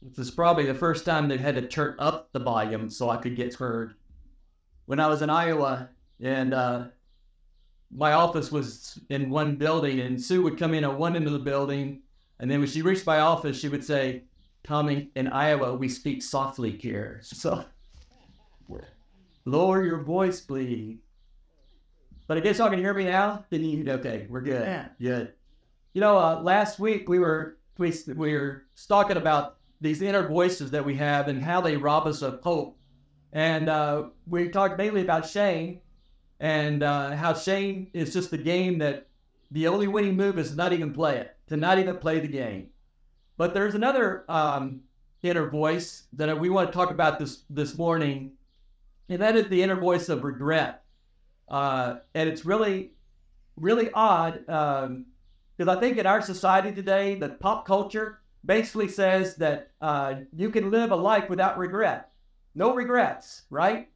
This is probably the first time they had to turn up the volume so I could get heard. When I was in Iowa, and uh, my office was in one building, and Sue would come in at one end of the building, and then when she reached my office, she would say, "Tommy, in Iowa, we speak softly here, so lower your voice, please." But I guess y'all can hear me now. Then you? Okay, we're good. Yeah. Good. You know, uh, last week we were we, we were talking about these inner voices that we have and how they rob us of hope, and uh, we talked mainly about shame and uh, how shame is just the game that the only winning move is not even play it, to not even play the game. But there's another um, inner voice that we want to talk about this this morning, and that is the inner voice of regret. Uh, and it's really, really odd because um, I think in our society today, the pop culture basically says that uh, you can live a life without regret, no regrets, right?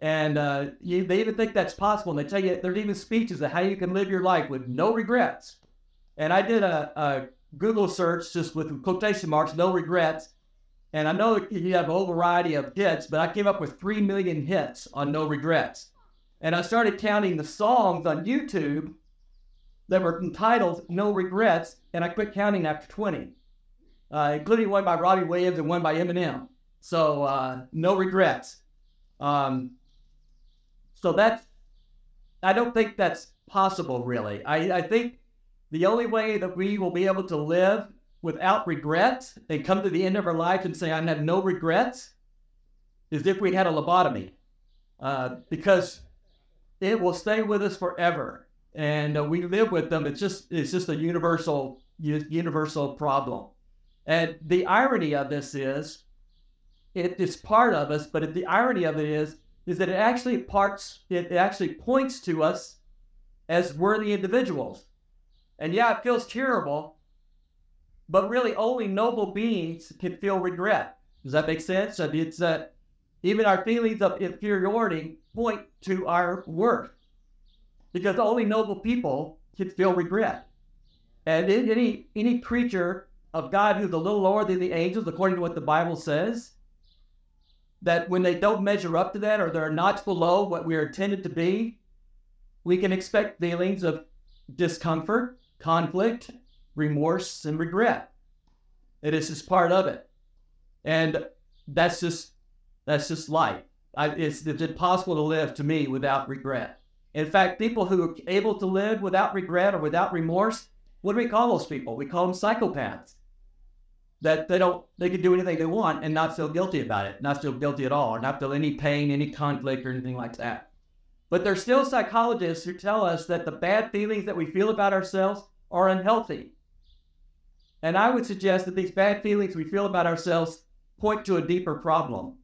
And uh, you, they even think that's possible. And they tell you there's even speeches of how you can live your life with no regrets. And I did a, a Google search just with quotation marks, no regrets. And I know you have a whole variety of hits, but I came up with 3 million hits on no regrets. And I started counting the songs on YouTube that were entitled No Regrets, and I quit counting after 20, uh, including one by Robbie Williams and one by Eminem. So, uh, no regrets. Um, so that's, I don't think that's possible, really. I, I think the only way that we will be able to live without regrets and come to the end of our life and say, I have no regrets, is if we had a lobotomy. Uh, because it will stay with us forever, and uh, we live with them. It's just it's just a universal universal problem. And the irony of this is, it is part of us, but the irony of it is is that it actually parts it actually points to us as worthy individuals. And yeah, it feels terrible, but really only noble beings can feel regret. Does that make sense? I mean, it's that even our feelings of inferiority point to our worth because only noble people can feel regret. And any any creature of God who's a little lower than the angels, according to what the Bible says, that when they don't measure up to that or they're not below what we are intended to be, we can expect feelings of discomfort, conflict, remorse, and regret. It is just part of it. And that's just that's just life. I, it's, it's impossible to live to me without regret. In fact, people who are able to live without regret or without remorse, what do we call those people? We call them psychopaths. That they don't, they can do anything they want and not feel guilty about it, not feel guilty at all, or not feel any pain, any conflict, or anything like that. But there's still psychologists who tell us that the bad feelings that we feel about ourselves are unhealthy. And I would suggest that these bad feelings we feel about ourselves point to a deeper problem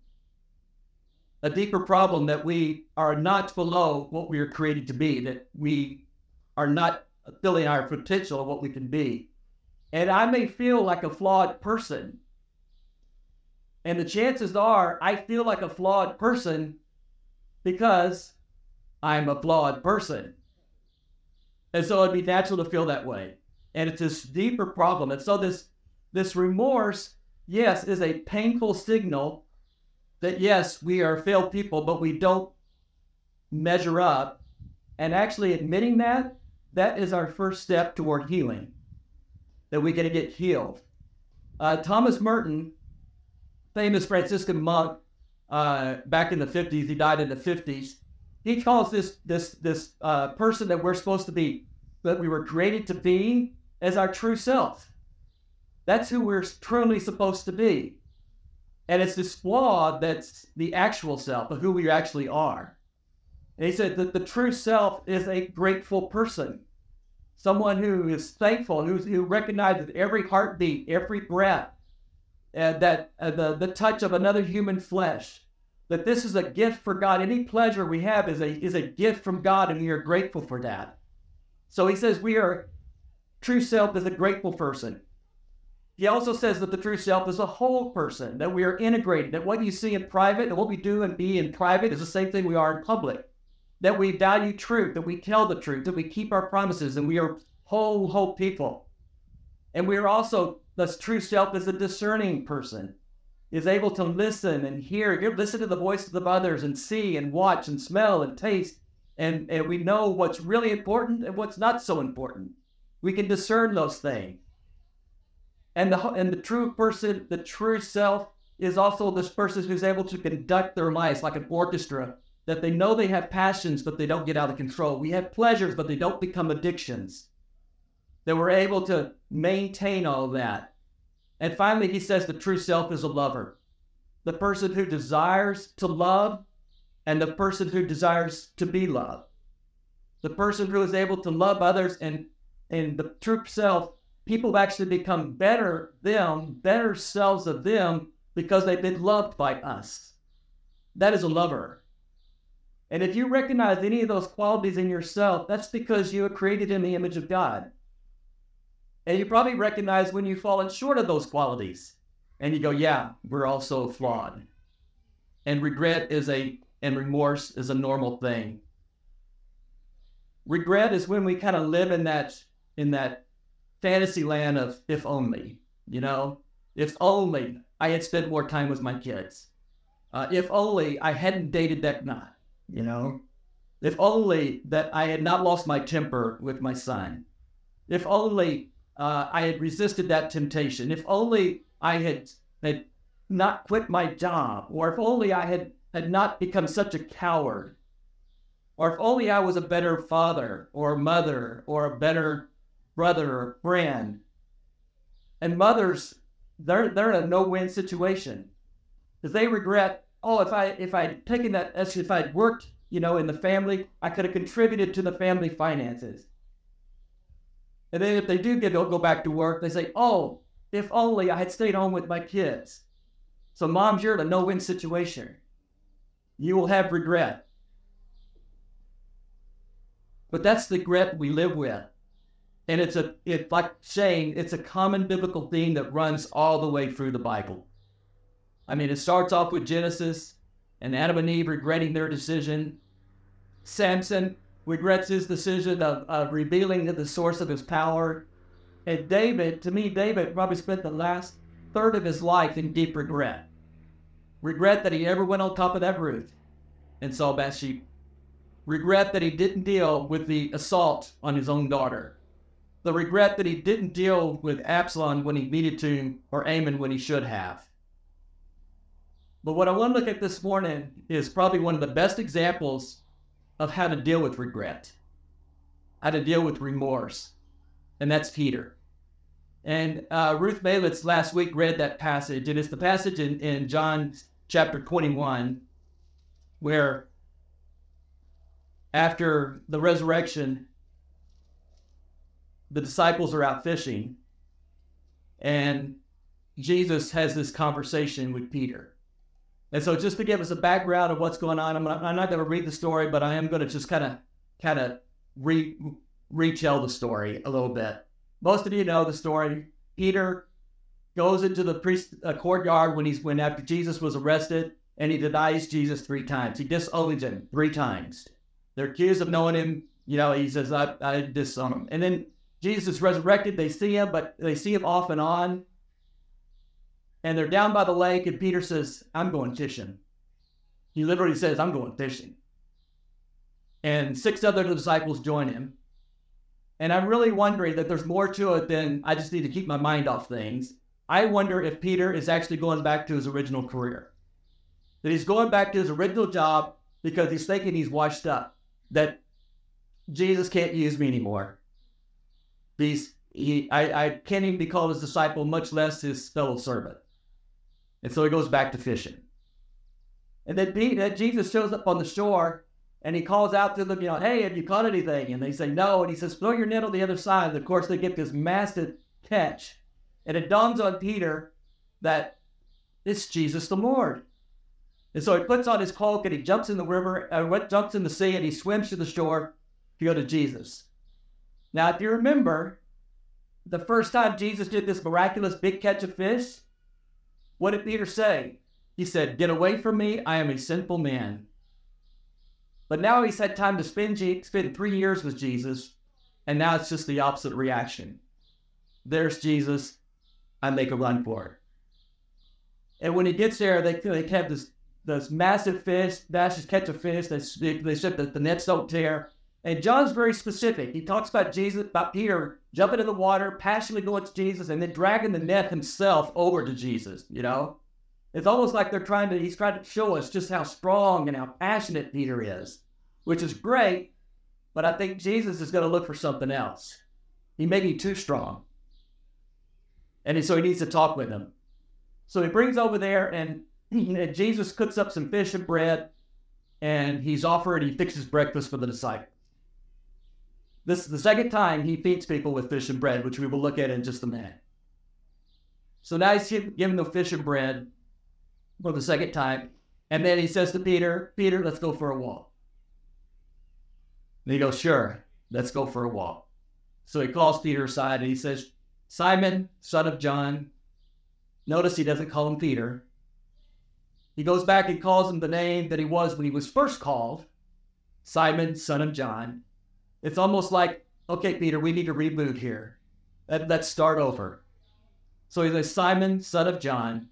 a deeper problem that we are not below what we are created to be, that we are not filling our potential of what we can be. And I may feel like a flawed person. And the chances are I feel like a flawed person because I'm a flawed person. And so it'd be natural to feel that way. And it's this deeper problem. And so this this remorse, yes, is a painful signal that yes, we are failed people, but we don't measure up. And actually admitting that, that is our first step toward healing, that we get to get healed. Uh, Thomas Merton, famous Franciscan monk, uh, back in the 50s, he died in the 50s. He calls this this this uh, person that we're supposed to be, that we were created to be, as our true self. That's who we're truly supposed to be. And it's this flaw that's the actual self of who we actually are. And he said that the true self is a grateful person, someone who is thankful, who, who recognizes every heartbeat, every breath, and that uh, the, the touch of another human flesh, that this is a gift for God. Any pleasure we have is a, is a gift from God, and we are grateful for that. So he says we are, true self is a grateful person. He also says that the true self is a whole person, that we are integrated, that what you see in private and what we do and be in private is the same thing we are in public, that we value truth, that we tell the truth, that we keep our promises, and we are whole, whole people. And we are also, the true self is a discerning person, is able to listen and hear, listen to the voices of others and see and watch and smell and taste, and, and we know what's really important and what's not so important. We can discern those things. And the and the true person, the true self, is also this person who's able to conduct their lives like an orchestra. That they know they have passions, but they don't get out of control. We have pleasures, but they don't become addictions. That we're able to maintain all that. And finally, he says the true self is a lover. The person who desires to love and the person who desires to be loved. The person who is able to love others and, and the true self, people have actually become better them, better selves of them because they've been loved by us. That is a lover. And if you recognize any of those qualities in yourself, that's because you are created in the image of God. And you probably recognize when you've fallen short of those qualities. And you go, yeah, we're also flawed. And regret is a, and remorse is a normal thing. Regret is when we kind of live in that, in that fantasy land of if only, you know, if only I had spent more time with my kids. Uh, if only I hadn't dated that guy, you know. If only that I had not lost my temper with my son. If only uh, I had resisted that temptation. If only I had, had not quit my job, or if only I had, had not become such a coward, or if only I was a better father or mother or a better brother or friend. And mothers, they're, they're in a no-win situation because they regret, oh, if I if I'd taken that, if I'd worked, you know, in the family, I could have contributed to the family finances. And then if they do get go back to work, they say, "Oh, if only I had stayed home with my kids." So, moms, you're in a no-win situation. You will have regret. But that's the regret we live with. And it's a it's like saying it's a common biblical theme that runs all the way through the Bible. I mean, it starts off with Genesis and Adam and Eve regretting their decision. Samson regrets his decision of, of revealing the source of his power. And David, to me, David probably spent the last third of his life in deep regret. Regret that he ever went on top of that roof and saw Bathsheba. Regret that he didn't deal with the assault on his own daughter. The regret that he didn't deal with Absalom when he needed to or Amnon when he should have. But what I want to look at this morning is probably one of the best examples of how to deal with regret, how to deal with remorse, and that's Peter. And uh, Ruth Malitz last week read that passage, and it's the passage in, in John chapter 21 where after the resurrection, the disciples are out fishing, and Jesus has this conversation with Peter. And so, just to give us a background of what's going on, I'm not, I'm not going to read the story, but I am going to just kind of kind of re retell the story a little bit. Most of you know the story. Peter goes into the priest uh, courtyard when he's when after Jesus was arrested, and he denies Jesus three times. He disowns him three times. They're accused of knowing him. You know, he says, "I, I disown him," and then Jesus is resurrected. They see him, but they see him off and on and they're down by the lake, and Peter says, I'm going fishing. He literally says, I'm going fishing. And six other disciples join him. And I'm really wondering that there's more to it than I just need to keep my mind off things. I wonder if Peter is actually going back to his original career. That he's going back to his original job because he's thinking he's washed up. That Jesus can't use me anymore. He's, he, I, I can't even be called his disciple, much less his fellow servant. And so he goes back to fishing. And then, then Jesus shows up on the shore and he calls out to them, you know, hey, have you caught anything? And they say, no. And he says, throw your net on the other side. And of course, they get this massive catch. And it dawns on Peter that it's Jesus the Lord. And so he puts on his cloak and he jumps in the river, uh, jumps in the sea, and he swims to the shore to go to Jesus. Now, if you remember, the first time Jesus did this miraculous big catch of fish, what did Peter say? He said, Get away from me, I am a sinful man. But now he's had time to spend, spend three years with Jesus, and now it's just the opposite reaction. There's Jesus, I make a run for it. And when he gets there, they they have this this massive fish. Dashes catch a fish. They they said that the nets don't tear. And John's very specific. He talks about Jesus, about Peter jumping in the water, passionately going to Jesus, and then dragging the net himself over to Jesus. You know, it's almost like they're trying to. He's trying to show us just how strong and how passionate Peter is, which is great. But I think Jesus is going to look for something else. He may be too strong, and so he needs to talk with him. So he brings over there, and, and Jesus cooks up some fish and bread, and he's offered. He fixes breakfast for the disciples. This is the second time he feeds people with fish and bread, which we will look at in just a minute. So now he's giving them fish and bread for the second time. And then he says to Peter, Peter, let's go for a walk. And he goes, Sure, let's go for a walk. So he calls Peter aside and he says, Simon, son of John. Notice he doesn't call him Peter. He goes back and calls him the name that he was when he was first called Simon, son of John. It's almost like, okay, Peter, we need to reboot here. Let, let's start over. So he says, Simon, son of John,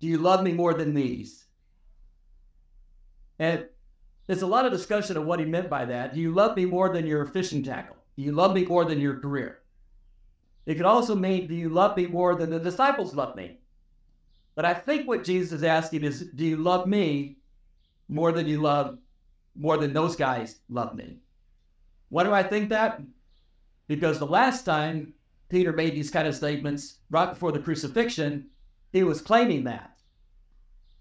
do you love me more than these? And there's a lot of discussion of what he meant by that. Do you love me more than your fishing tackle? Do you love me more than your career? It could also mean, do you love me more than the disciples love me? But I think what Jesus is asking is, do you love me more than you love, more than those guys love me? Why do I think that? Because the last time Peter made these kind of statements right before the crucifixion, he was claiming that.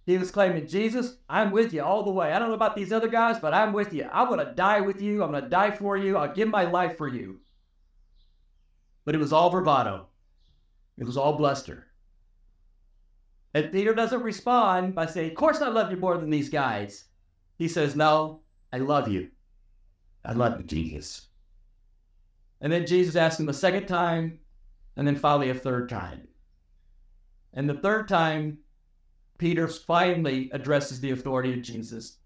He was claiming, Jesus, I'm with you all the way. I don't know about these other guys, but I'm with you. I'm going to die with you. I'm going to die for you. I'll give my life for you. But it was all bravado, it was all bluster. And Peter doesn't respond by saying, Of course I love you more than these guys. He says, No, I love you. I love Jesus. And then Jesus asked him a second time, and then finally a third time. And the third time, Peter finally addresses the authority of Jesus.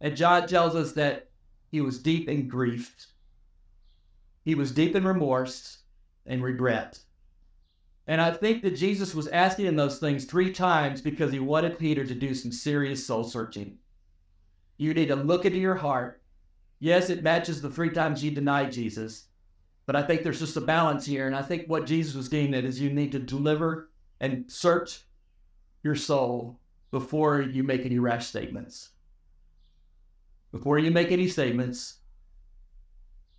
And John tells us that he was deep in grief, he was deep in remorse and regret. And I think that Jesus was asking him those things three times because he wanted Peter to do some serious soul searching. You need to look into your heart Yes, it matches the three times you denied Jesus, but I think there's just a balance here. And I think what Jesus was getting at is you need to deliver and search your soul before you make any rash statements. Before you make any statements,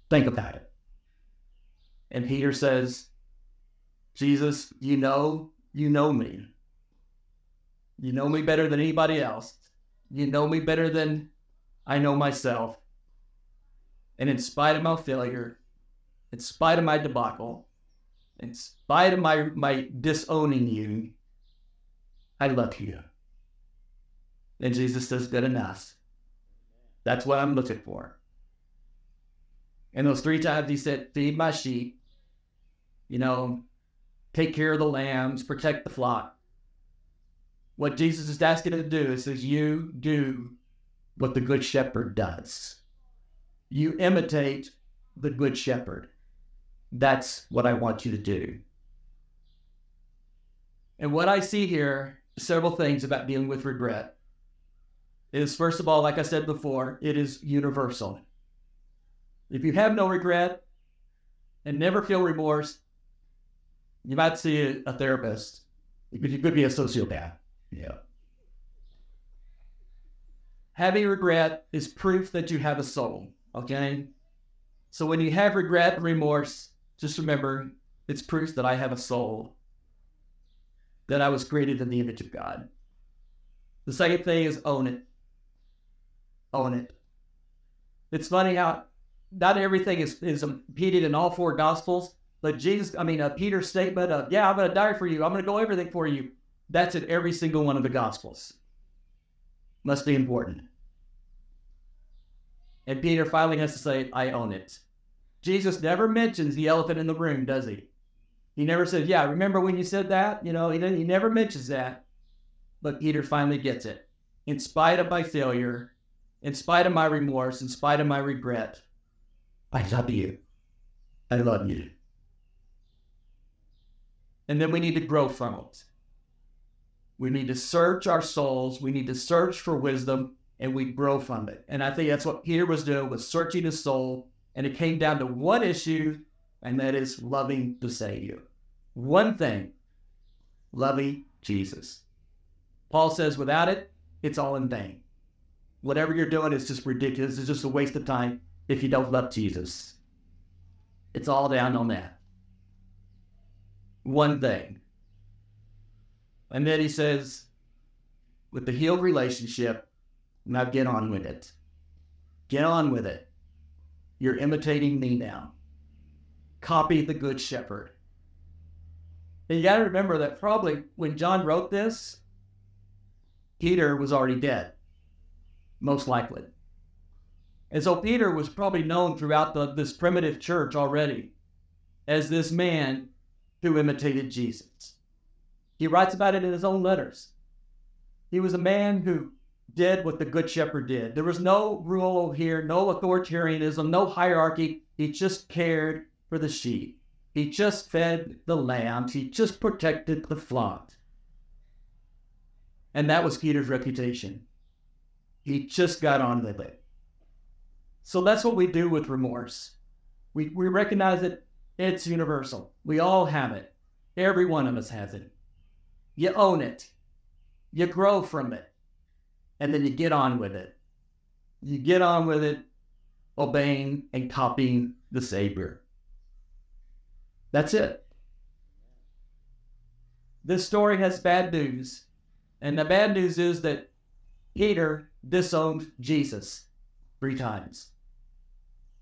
think about it. And Peter says, Jesus, you know, you know me. You know me better than anybody else. You know me better than I know myself. And in spite of my failure, in spite of my debacle, in spite of my, my disowning you, I love you. And Jesus says, good enough. That's what I'm looking for. And those three times he said, feed my sheep, you know, take care of the lambs, protect the flock. What Jesus is asking him to do is says, you do what the good shepherd does you imitate the good shepherd. That's what I want you to do. And what I see here, several things about dealing with regret, is first of all, like I said before, it is universal. If you have no regret and never feel remorse, you might see a, therapist you could be a sociopath. Yeah. Having regret is proof that you have a soul. Okay? So when you have regret and remorse, just remember it's proof that I have a soul, that I was created in the image of God. The second thing is own it. Own it. It's funny how not everything is, is repeated in all four gospels, but Jesus, I mean, uh, Peter's statement of, yeah, I'm going to die for you. I'm going to go everything for you. That's in every single one of the gospels. Must be important. And Peter finally has to say, I own it. Jesus never mentions the elephant in the room, does he? He never says, Yeah, remember when you said that? You know, he, he never mentions that. But Peter finally gets it. In spite of my failure, in spite of my remorse, in spite of my regret, I love you. I love you. And then we need to grow from it. We need to search our souls. We need to search for wisdom and we grow from it. And I think that's what Peter was doing, was searching his soul. And it came down to one issue, and that is loving the Savior. One thing, loving Jesus. Paul says, without it, it's all in vain. Whatever you're doing is just ridiculous. It's just a waste of time if you don't love Jesus. It's all down on that. One thing. And then he says, with the healed relationship, now get on with it. Get on with it. You're imitating me now. Copy the Good Shepherd. And you got to remember that probably when John wrote this, Peter was already dead, most likely. And so Peter was probably known throughout the, this primitive church already as this man who imitated Jesus. He writes about it in his own letters. He was a man who did what the Good Shepherd did. There was no rule here, no authoritarianism, no hierarchy. He just cared for the sheep. He just fed the lambs. He just protected the flock. And that was Peter's reputation. He just got on with it. So that's what we do with remorse. We, we recognize that it's universal. We all have it. Every one of us has it. You own it. You grow from it and then you get on with it. You get on with it, obeying and copying the Savior. That's it. This story has bad news. And the bad news is that Peter disowned Jesus three times.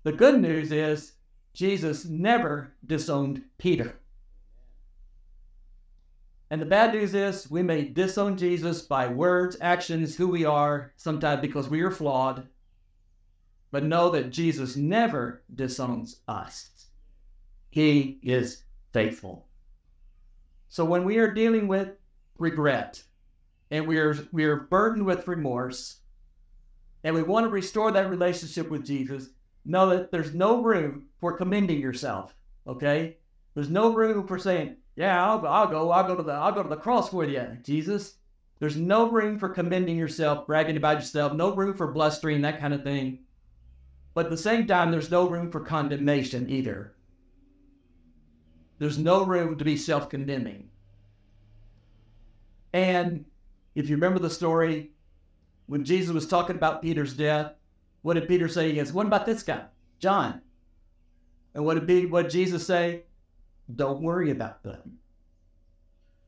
The good news is Jesus never disowned Peter. And the bad news is we may disown Jesus by words, actions, who we are, sometimes because we are flawed. But know that Jesus never disowns us. He is faithful. So when we are dealing with regret and we are we are burdened with remorse and we want to restore that relationship with Jesus, know that there's no room for commending yourself. Okay? There's no room for saying, yeah, I'll, I'll go. I'll go to the I'll go to the cross with you, Jesus. There's no room for commending yourself, bragging about yourself, no room for blustering, that kind of thing. But at the same time, there's no room for condemnation either. There's no room to be self condemning. And if you remember the story, when Jesus was talking about Peter's death, what did Peter say? He goes, What about this guy, John? And what did, what did Jesus say? Don't worry about them.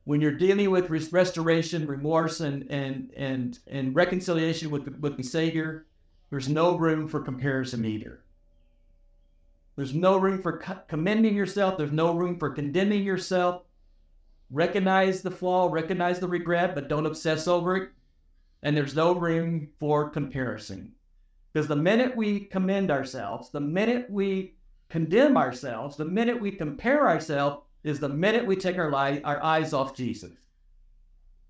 When you're dealing with restoration, remorse, and and and and reconciliation with the, with the Savior, there's no room for comparison either. There's no room for commending yourself. There's no room for condemning yourself. Recognize the flaw, recognize the regret, but don't obsess over it. And there's no room for comparison. Because the minute we commend ourselves, the minute we condemn ourselves, the minute we compare ourselves, is the minute we take our, light, our eyes off Jesus.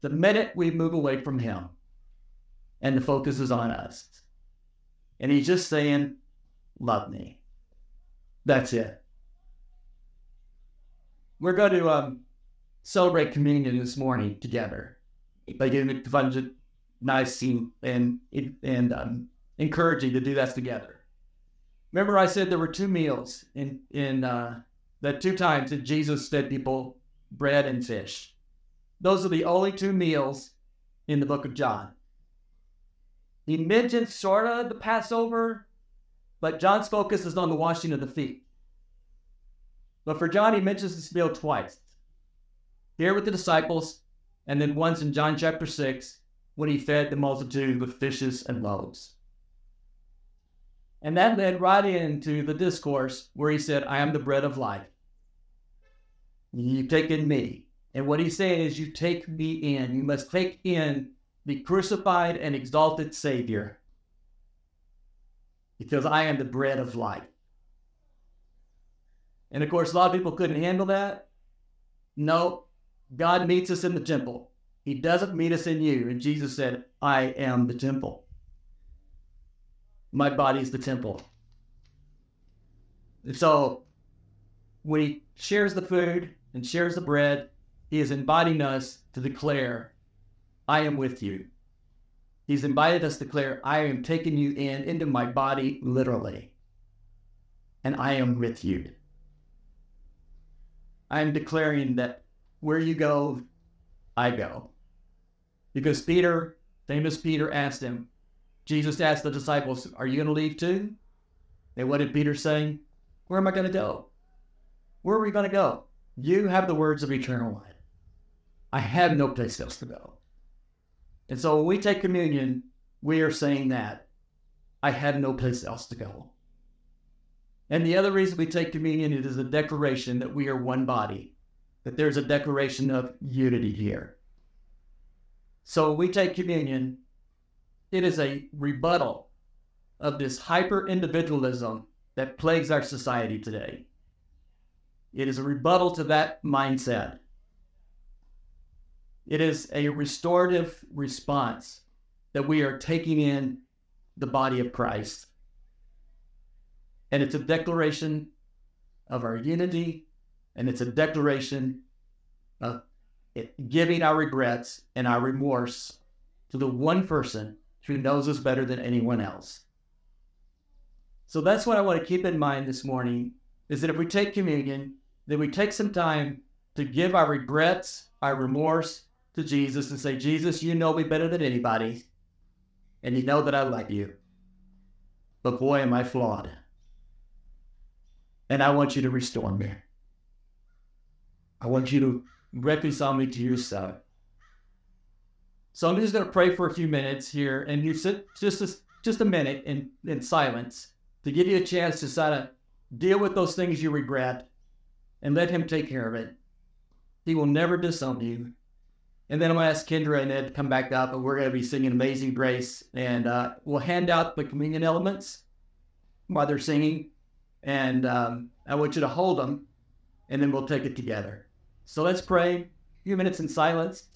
The minute we move away from Him and the focus is on us. And He's just saying, Love me. That's it. We're going to um, celebrate communion this morning together by giving it a nice and and, and um, encouraging to do that together. Remember, I said there were two meals in in uh, that two times that Jesus fed people bread and fish. Those are the only two meals in the book of John. He mentions sort of the Passover, but John's focus is on the washing of the feet. But for John, he mentions this meal twice. Here with the disciples, and then once in John chapter 6 when he fed the multitude with fishes and loaves. And that led right into the discourse where he said, I am the bread of life. You've taken me. And what he's saying is, you take me in. You must take in the crucified and exalted Savior because I am the bread of life. And of course, a lot of people couldn't handle that. No, God meets us in the temple. He doesn't meet us in you. And Jesus said, I am the temple. My body is the temple. And so when he shares the food and shares the bread, he is inviting us to declare I am with you. He's invited us to declare, I am taking you in into my body literally, and I am with you. I am declaring that where you go, I go. Because Peter, famous Peter, asked him, Jesus asked the disciples, Are you going to leave too? And what did Peter say? Where am I going to go? Where are we going to go? You have the words of eternal life. I have no place else to go. And so when we take communion, we are saying that I have no place else to go. And the other reason we take communion it is a declaration that we are one body, that there's a declaration of unity here. So when we take communion, it is a rebuttal of this hyper individualism that plagues our society today. It is a rebuttal to that mindset. It is a restorative response that we are taking in the body of Christ. And it's a declaration of our unity, and it's a declaration of giving our regrets and our remorse to the one person who knows us better than anyone else. So that's what I want to keep in mind this morning is that if we take communion, then we take some time to give our regrets, our remorse to Jesus and say, Jesus, you know me better than anybody, and you know that I love you. But boy, am I flawed. And I want you to restore me. I want you to reconcile me to yourself. So I'm just going to pray for a few minutes here, and you sit just a, just a minute in, in silence to give you a chance to sort of deal with those things you regret and let Him take care of it. He will never disown you. And then I'm going to ask Kendra and Ed to come back up, and we're going to be singing Amazing Grace. And uh, we'll hand out the communion elements while they're singing. And um, I want you to hold them, and then we'll take it together. So let's pray. A few minutes in silence.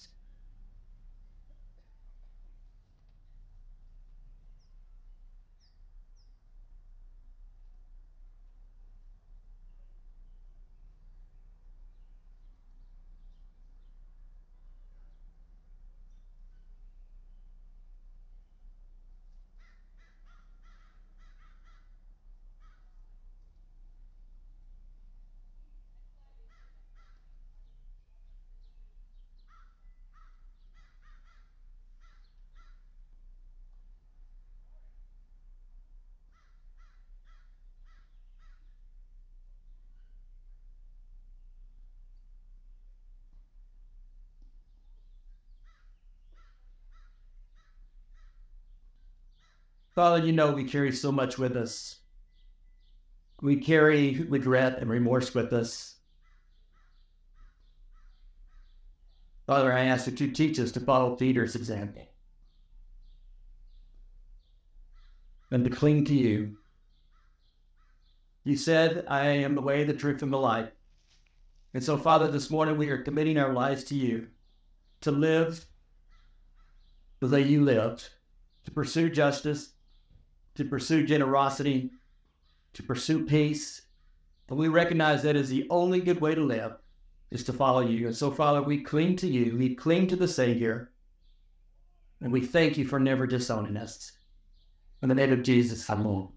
Father, you know we carry so much with us. We carry regret and remorse with us. Father, I ask that you teach us to follow Peter's example and to cling to you. You said, I am the way, the truth, and the life. And so, Father, this morning we are committing our lives to you to live the way you lived, to pursue justice, to pursue generosity, to pursue peace. And we recognize that is the only good way to live is to follow you. And so, Father, we cling to you. We cling to the Savior. And we thank you for never disowning us. In the name of Jesus, Amen.